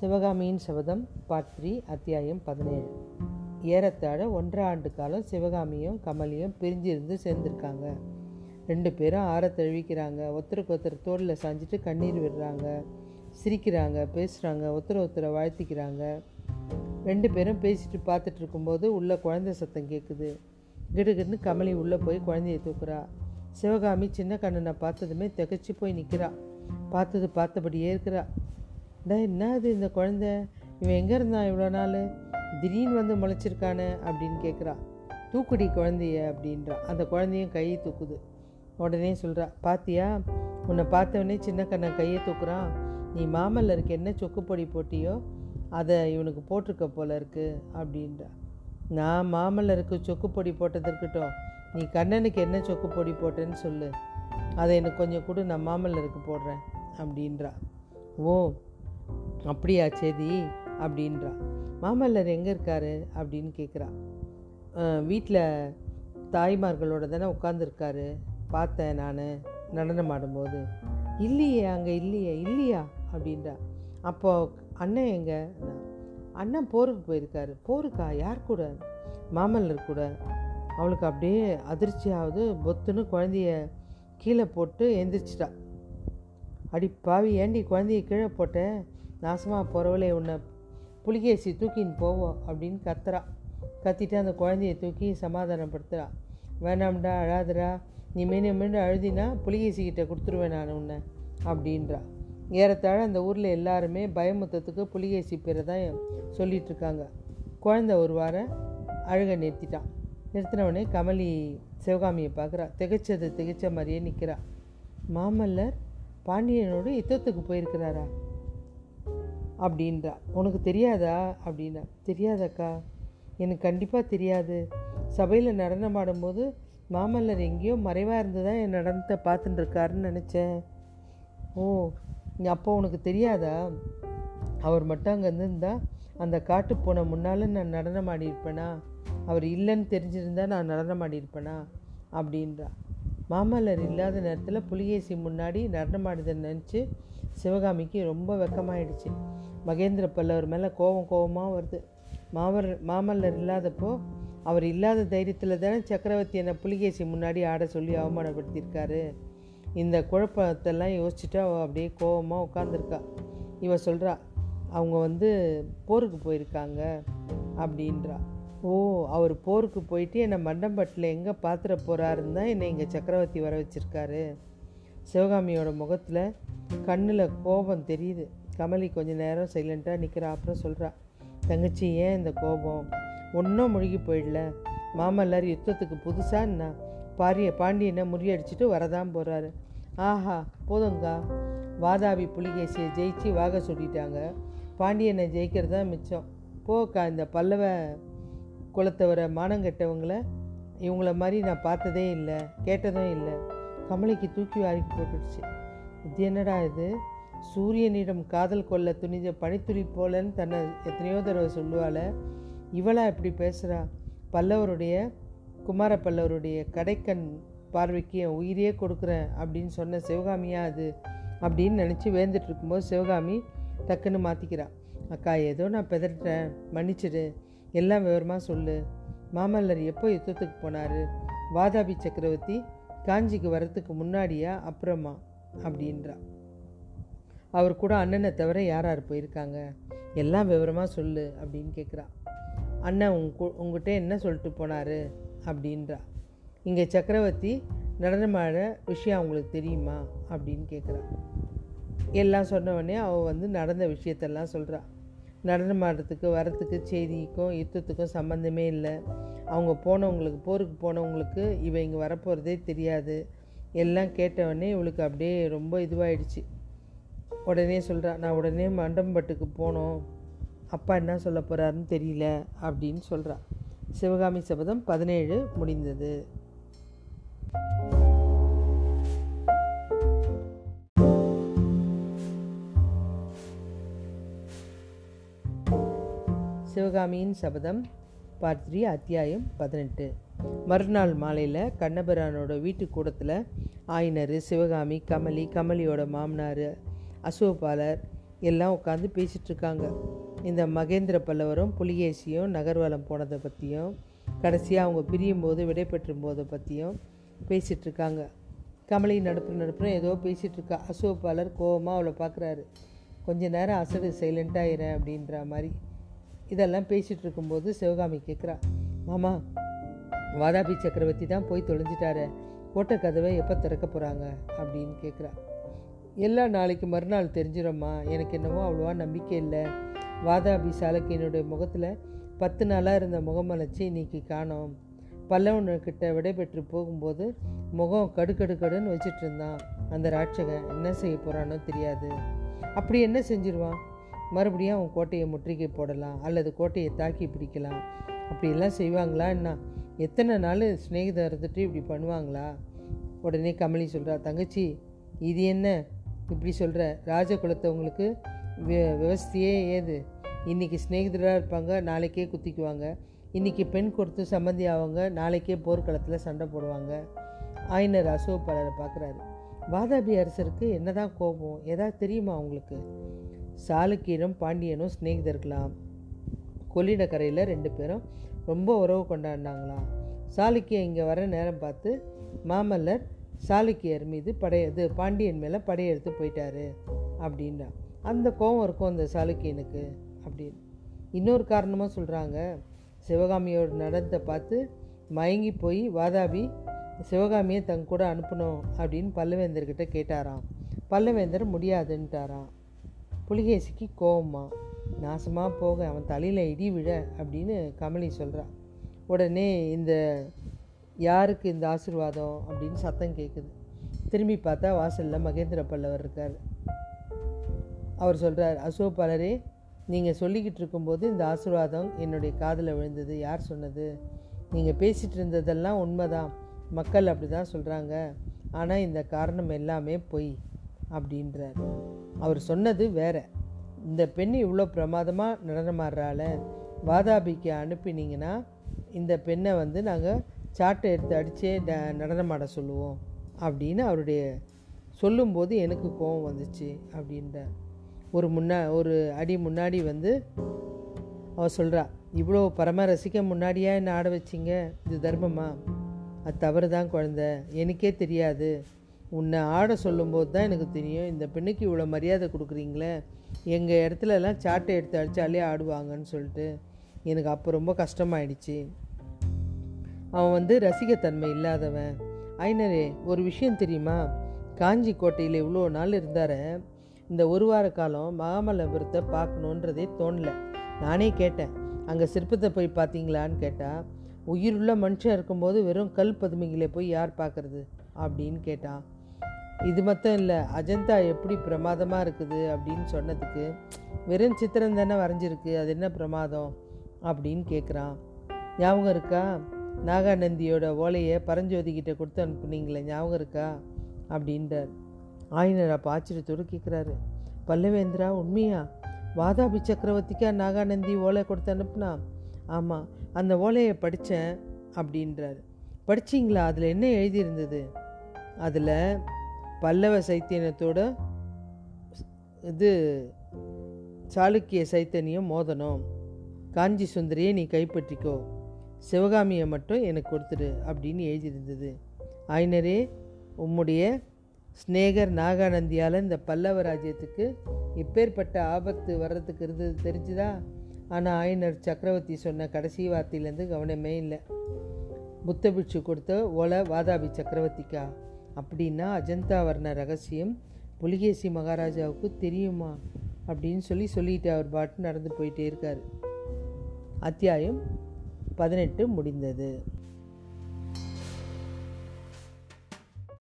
சிவகாமியின் சபதம் part three அத்தியாயம் பதினேழு. ஏறத்தாழ ஒன்றரை ஆண்டு காலம் சிவகாமியும் கமலியும் பிரிஞ்சிருந்து சேர்ந்துருக்காங்க. ரெண்டு பேரும் ஆற தழுவிக்கிறாங்க ஒருத்தருக்கு ஒருத்தர் தோளில் சாஞ்சிட்டு கண்ணீர் விடுறாங்க. சிரிக்கிறாங்க பேசுகிறாங்க ஒருத்தர் ஒருத்தரை வாழ்த்திக்கிறாங்க. ரெண்டு பேரும் பேசிட்டு பார்த்துட்டு இருக்கும்போது உள்ள குழந்தை சத்தம் கேட்குது கிடுகிடுன்னு கமலி உள்ளே போய் குழந்தைய தூக்குறா. சிவகாமி சின்ன கண்ணனை பார்த்ததுமே திகச்சு போய் நிற்கிறா பார்த்தது பார்த்தபடியே இருக்கிறா. டா என்னது இந்த குழந்தை? இவன் எங்கே இருந்தான் இவ்வளோ நாள்? திடீர்னு வந்து முளைச்சிருக்கானே அப்படின்னு கேட்குறா தூக்குடி குழந்தைய அப்படின்றா. அந்த குழந்தையும் கையை தூக்குது. உடனே சொல்கிறா பாத்தியா உன்னை பார்த்தவனே சின்ன கண்ணன் கையை தூக்குறான். நீ மாமல்லருக்கு என்ன சொக்கு பொடி போட்டியோ அதை இவனுக்கு போட்டிருக்க போல இருக்கு அப்படின்றா. நான் மாமல்லருக்கு சொக்கு பொடி போட்டது இருக்கட்டும். நீ கண்ணனுக்கு என்ன சொக்கு பொடி போட்டேன்னு சொல்லு. அதை எனக்கு கொஞ்சம் கூட நான் மாமல்லருக்கு போடுறேன் அப்படின்றா. ஓ அப்படியா சேதி? அப்படின்றா. மாமல்லர் எங்கே இருக்காரு? அப்படின்னு கேட்குறா வீட்டில் தாய்மார்களோட தானே உட்காந்துருக்காரு பார்த்தேன் நான் நடனம் ஆடும்போது. இல்லையே அங்கே இல்லையே இல்லையா? அப்படின்றா. அப்போ அண்ணன் எங்கே? அண்ணன் போருக்கு போயிருக்காரு. போருக்கா? யார் கூட? மாமல்லர் கூட. அவளுக்கு அப்படியே அதிர்ச்சி ஆகுது பொத்துன்னு குழந்தைய கீழே போட்டு எந்திரிச்சிட்டா. அடி பாவி ஏண்டி குழந்தைய கீழே போட்டேன் நாசமாக போகிறவளே உன்னை புலிகேசி தூக்கின்னு போவோம் அப்படின்னு கத்துறா. கத்திட்டு அந்த குழந்தைய தூக்கி சமாதானப்படுத்துகிறா வேணாம்டா அழாதடா. நீ மீண்டும் மீண்டும் அழுதினா புலிகேசிக்கிட்ட கொடுத்துருவேன் நான் உன்னை அப்படின்றா. ஏறத்தாழ அந்த ஊரில் எல்லாருமே பயமுத்தத்துக்கு புலிகேசி பேரை தான் சொல்லிகிட்ருக்காங்க குழந்தை ஒரு வாரம் அழுக நிறுத்திட்டான் நிறுத்தினவுடனே கமலி சிவகாமியை பார்க்குறா. திகைச்சது திகைச்ச மாதிரியே நிற்கிறா மாமல்லர் பாண்டியனோடு யுத்தத்துக்கு போயிருக்கிறாரா? அப்படின்றா. உனக்கு தெரியாதா? அப்படின்னா தெரியாதக்கா. எனக்கு கண்டிப்பாக தெரியாது. சபையில் நடனம் ஆடும்போது மாமல்லர் எங்கேயோ மறைவாக இருந்து தான் என் நடனத்தை பார்த்துட்டுருக்காருன்னு நினச்சேன். ஓ அப்போ உனக்கு தெரியாதா? அவர் மட்டும் அங்கே இருந்திருந்தா அந்த காட்டு போன முன்னால் நான் நடனம் ஆடியிருப்பேனா? அவர் இல்லைன்னு தெரிஞ்சிருந்தா நான் நடனம் ஆடியிருப்பேனா? அப்படின்றா. மாமல்லர் இல்லாத நேரத்தில் புலிகேசி முன்னாடி நடனம் நினச்சி சிவகாமிக்கு ரொம்ப வெக்கமாயிடுச்சு. மகேந்திர பல்லவர் மேலே கோபம் கோபமாக வருது. மாமர் மாமல்லர் இல்லாதப்போ அவர் இல்லாத தைரியத்தில் தானே சக்கரவர்த்தி என்னை புலிகேசி முன்னாடி ஆட சொல்லி அவமானப்படுத்தியிருக்காரு. இந்த குழப்பத்தெல்லாம் யோசிச்சுட்டு அவள் அப்படியே கோபமாக உட்காந்துருக்கா இவ சொல்கிறா அவங்க வந்து போருக்கு போயிருக்காங்க அப்படின்றா. ஓ அவர் போருக்கு போயிட்டு என்னை மண்டம்பட்டில் எங்கே பாத்திர போகிறாருன்னு தான் என்னை இங்கே சக்கரவர்த்தி வர வச்சுருக்காரு. சிவகாமியோட முகத்தில் கண்ணில் கோபம் தெரியுது. கமலி கொஞ்ச நேரம் சைலண்ட்டாக நிற்கிறா அப்புறம் சொல்கிறா தங்கச்சி ஏன் இந்த கோபம்? ஒன்றும் முழுகி போயிடல. மாமல்லார் யுத்தத்துக்கு புதுசாக என்ன? பாரிய பாண்டியனை முறியடிச்சிட்டு வரதான் போகிறாரு ஆஹா போதுங்கா வாதாபி புலிகேசியை ஜெயிச்சு வாக சொல்லிட்டாங்க பாண்டியனை ஜெயிக்கிறது தான் மிச்சம். போக்கா இந்த பல்லவ குலத்தவரை மானங்கெட்டவங்கள இவங்கள மாதிரி நான் பார்த்ததே இல்லை கேட்டதும் இல்லை. கமலிக்கு தூக்கி வாரிக்கு போட்டுடுச்சு. இது என்னடா இது? சூரியனிடம் காதல் கொள்ள துணிஞ்ச பனித்துளி போலன்னு தன்னை எத்தனையோ தடவை சொல்லுவாள். இவளா இப்படி பேசுகிறா பல்லவருடைய குமார பல்லவருடைய கடைக்கண் பார்வைக்கு என் உயிரையே கொடுக்குறேன் அப்படின்னு சொன்ன சிவகாமியா அது? அப்படின்னு நினச்சி வேந்துட்டு இருக்கும்போது சிவகாமி டக்குன்னு மாற்றிக்கிறா அக்கா ஏதோ நான் பெதட்டேன் மன்னிச்சிடு. எல்லாம் விவரமாக சொல்லு. மாமல்லர் எப்போ யுத்தத்துக்கு போனார்? வாதாபி சக்கரவர்த்தி காஞ்சிக்கு வர்றதுக்கு முன்னாடியா அப்புறமா? அப்படின்றா. அவர் கூட அண்ணனை தவிர யார் யார் போயிருக்காங்க? எல்லாம் விவரமாக சொல்லு அப்படின்னு கேட்குறா அண்ணன் உங்க உங்ககிட்ட என்ன சொல்லிட்டு போனார்? அப்படின்றா. இங்கே சக்கரவர்த்தி நடனமாட விஷயம் அவங்களுக்கு தெரியுமா? அப்படின்னு கேட்குறா எல்லாம் சொன்னவொடனே அவள் வந்து நடந்த விஷயத்தெல்லாம் சொல்கிறா நடனம் ஆடுறதுக்கு வரத்துக்கு செய்திக்கும் யுத்தத்துக்கும் சம்மந்தமே இல்லை. அவங்க போனவங்களுக்கு போருக்கு போனவங்களுக்கு இவ இங்கே வரப்போகிறதே தெரியாது. எல்லாம் கேட்டவொடனே இவளுக்கு அப்படியே ரொம்ப இதுவாயிடுச்சு. உடனே சொல்கிறா நான் உடனே மண்டம்பட்டுக்கு போனோம். அப்பா என்ன சொல்ல போகிறாருன்னு தெரியல அப்படின்னு சொல்கிறா சிவகாமி சபதம் பதினேழு முடிந்தது. சிவகாமியின் சபதம் பார்ட் த்ரீ அத்தியாயம் பதினெட்டு. மறுநாள் மாலையில் கண்ணபிரானோட வீட்டு கூடத்தில் ஆயினர் சிவகாமி கமலி கமலியோட மாமனார் அசோபாலர் எல்லாம் உட்காந்து பேசிகிட்ருக்காங்க இந்த மகேந்திர பல்லவரும் புலிகேசியும் நகர்வலம் போனதை பற்றியும் கடைசியாக அவங்க பிரியும் போது விடை பெற்றும் போதை பற்றியும் பேசிகிட்ருக்காங்க கமலி நடுப்பு நடுப்புன்னு ஏதோ பேசிகிட்ருக்கா அசோபாலர் கோவமாக அவளை பார்க்குறாரு கொஞ்ச நேரம் அசடு சைலண்ட்டாகிறேன் அப்படின்ற மாதிரி. இதெல்லாம் பேசிகிட்டு இருக்கும்போது சிவகாமி கேட்குறா மாமா வாதாபி சக்கரவர்த்தி தான் போய் தொலைஞ்சிட்டாரு கோட்டை கதவை எப்போ திறக்க போகிறாங்க? அப்படின்னு கேட்குறா. எல்லாம் நாளைக்கு மறுநாள் தெரிஞ்சிடும்மா எனக்கு என்னவோ அவ்வளோவா நம்பிக்கை இல்லை. வாதாபி சாலக்கியனுடைய முகத்தில் பத்து நாளாக இருந்த முகமலர்ச்சி இன்னைக்கு காணோம். பல்லவன்கிட்ட விடைபெற்று போகும்போது முகம் கடுக்கடுக்கடுன்னு வச்சுட்டு இருந்தான். அந்த ராட்சகன் என்ன செய்ய போகிறானோ தெரியாது. அப்படி என்ன செஞ்சிருவான்? மறுபடியும் அவன் கோட்டையை முற்றுகை போடலாம் அல்லது கோட்டையை தாக்கி பிடிக்கலாம். அப்படியெல்லாம் செய்வாங்களா என்ன? எத்தனை நாள் ஸ்நேகிதம் இருந்துட்டு இப்படி பண்ணுவாங்களா? உடனே கமலி சொல்கிறா தங்கச்சி இது என்ன? இப்படி சொல்கிற ராஜகுலத்தவங்களுக்கு வி விவஸ்தையே ஏது? இன்றைக்கி ஸ்நேகிதராக இருப்பாங்க நாளைக்கே குத்திக்குவாங்க. இன்றைக்கி பெண் கொடுத்து சம்மந்தி ஆவாங்க நாளைக்கே போர்க்களத்தில் சண்டை போடுவாங்க. ஆயினர் அசோகபாலரை பார்க்குறாரு. வாதாபி அரசருக்கு என்னதான் கோபம்? ஏதாவது தெரியுமா அவங்களுக்கு? சாளுக்கியனும் பாண்டியனும் சிநேகிதர்களாம். கொள்ளிடக்கரையில் ரெண்டு பேரும் ரொம்ப உறவு கொண்டாடினாங்களாம். சாளுக்கிய இங்கே வர நேரம் பார்த்து மாமல்லர் சாளுக்கியர் மீது படைய இது பாண்டியன் மேலே படையெடுத்து போயிட்டாரு அப்படின்னா அந்த கோபம் இருக்கும் அந்த சாளுக்கியனுக்கு அப்படின்னு. இன்னொரு காரணமாக சொல்கிறாங்க சிவகாமியோட நடனத்தை பார்த்து மயங்கி போய் வாதாபி சிவகாமியை தங்க கூட அனுப்பணும் அப்படின்னு பல்லவேந்தர்கிட்ட கேட்டாராம். பல்லவேந்தர் முடியாதுன்ட்டாராம். புலிகேசிக்கு கோவமா? நாசமாக போக அவன் தலையில் இடி விழ அப்படின்னு கமலி சொல்கிறான் உடனே இந்த யாருக்கு இந்த ஆசிர்வாதம் அப்படின்னு சத்தம் கேட்குது திரும்பி பார்த்தா வாசலில் மகேந்திர பல்லவர் இருக்கார். அவர் சொல்கிறார் அசோபாலரே நீங்கள் சொல்லிக்கிட்டு இருக்கும்போது இந்த ஆசிர்வாதம் என்னுடைய காதில் விழுந்தது. யார் சொன்னது? நீங்கள் பேசிகிட்டு இருந்ததெல்லாம் உண்மைதான். மக்கள் அப்படி தான் சொல்கிறாங்க ஆனால் இந்த காரணம் எல்லாமே பொய். அப்படின்றார். அவர் சொன்னது வேற. இந்த பெண் இவ்வளோ பிரமாதமாக நடனமாடுறால வாதாபிக்கு அனுப்பினீங்கன்னா இந்த பெண்ணை வந்து நாங்கள் சாட்டை எடுத்து அடித்தே ட நடனமாட சொல்லுவோம் அப்படின்னு அவருடைய சொல்லும்போது எனக்கு கோபம் வந்துச்சு அப்படின்றார். ஒரு முன்னா ஒரு அடி முன்னாடி வந்து அவள் சொல்கிறா இவ்வளோ பரம ரசிக்க முன்னாடியாக என்ன ஆட வச்சிங்க? இது தர்மமா? அது தவறு தான் குழந்த. எனக்கே தெரியாது. உன்னை ஆட சொல்லும்போது தான் எனக்கு தெரியும் இந்த பெண்ணுக்கு இவ்வளோ மரியாதை கொடுக்குறீங்களே எங்கள் இடத்துலலாம் சாட்டை எடுத்து அடித்தாலே ஆடுவாங்கன்னு சொல்லிட்டு எனக்கு அப்போ ரொம்ப கஷ்டமாயிடுச்சு. அவன் வந்து ரசிகத்தன்மை இல்லாதவன். ஐனரே ஒரு விஷயம் தெரியுமா? காஞ்சி கோட்டையில் இவ்வளோ நாள் இருந்தார? இந்த ஒரு வார காலம் மகாமல்லபுரத்தை பார்க்கணுன்றதே தோணல. நானே கேட்டேன் அங்கே சிற்பத்தை போய் பார்த்தீங்களான்னு கேட்டால் உயிருள்ள மனுஷன் இருக்கும்போது வெறும் கல் பதுமைகளை போய் யார் பார்க்குறது? அப்படின்னு கேட்டான் இது மட்டும் இல்லை அஜந்தா எப்படி பிரமாதமாக இருக்குது அப்படின்னு சொன்னதுக்கு வெறும் சித்திரம் தானே வரைஞ்சிருக்கு அது என்ன பிரமாதம் அப்படின்னு கேட்குறான் ஞாபகம் இருக்கா? நாகாநந்தியோட ஓலையை பரஞ்சோதிக்கிட்ட கொடுத்து அனுப்புனீங்களே ஞாபகம் இருக்கா? அப்படின்றார். ஆயினர் அப்போ ஆச்சரியத்தோடு கேட்குறாரு பல்லவேந்திரா உண்மையா? வாதாபி சக்கரவர்த்திக்கா நாகாநந்தி ஓலை கொடுத்து அனுப்புனா? ஆமாம் அந்த ஓலையை படித்தேன் அப்படின்றார். படிச்சிங்களா? அதில் என்ன எழுதியிருந்தது? அதில் பல்லவ சைத்தியனத்தோட இது சாளுக்கிய சைத்தன்யம் மோதனம் காஞ்சி சுந்தரியை நீ கைப்பற்றிக்கோ. சிவகாமியை மட்டும் எனக்கு கொடுத்துடு அப்படின்னு எழுதியிருந்தது. ஆயினரே உம்முடைய ஸ்னேகர் நாகானந்தியால் இந்த பல்லவ ராஜ்யத்துக்கு இப்பேற்பட்ட ஆபத்து வர்றதுக்கு இருந்தது தெரிஞ்சுதா? ஆனால் ஆயனர் சக்கரவர்த்தி சொன்ன கடைசி வார்த்தையிலேருந்து கவனமே இல்லை. புத்த பிட்சு கொடுத்த ஓலை வாதாபி சக்கரவர்த்திக்கா? அப்படின்னா அஜந்தா வர்ண ரகசியம். புலிகேசி மகாராஜாவுக்கு தெரியுமா? அப்படின்னு சொல்லி சொல்லிட்டு அவர் பாட்டு நடந்து போயிட்டே இருக்கார். அத்தியாயம் பதினெட்டு முடிந்தது.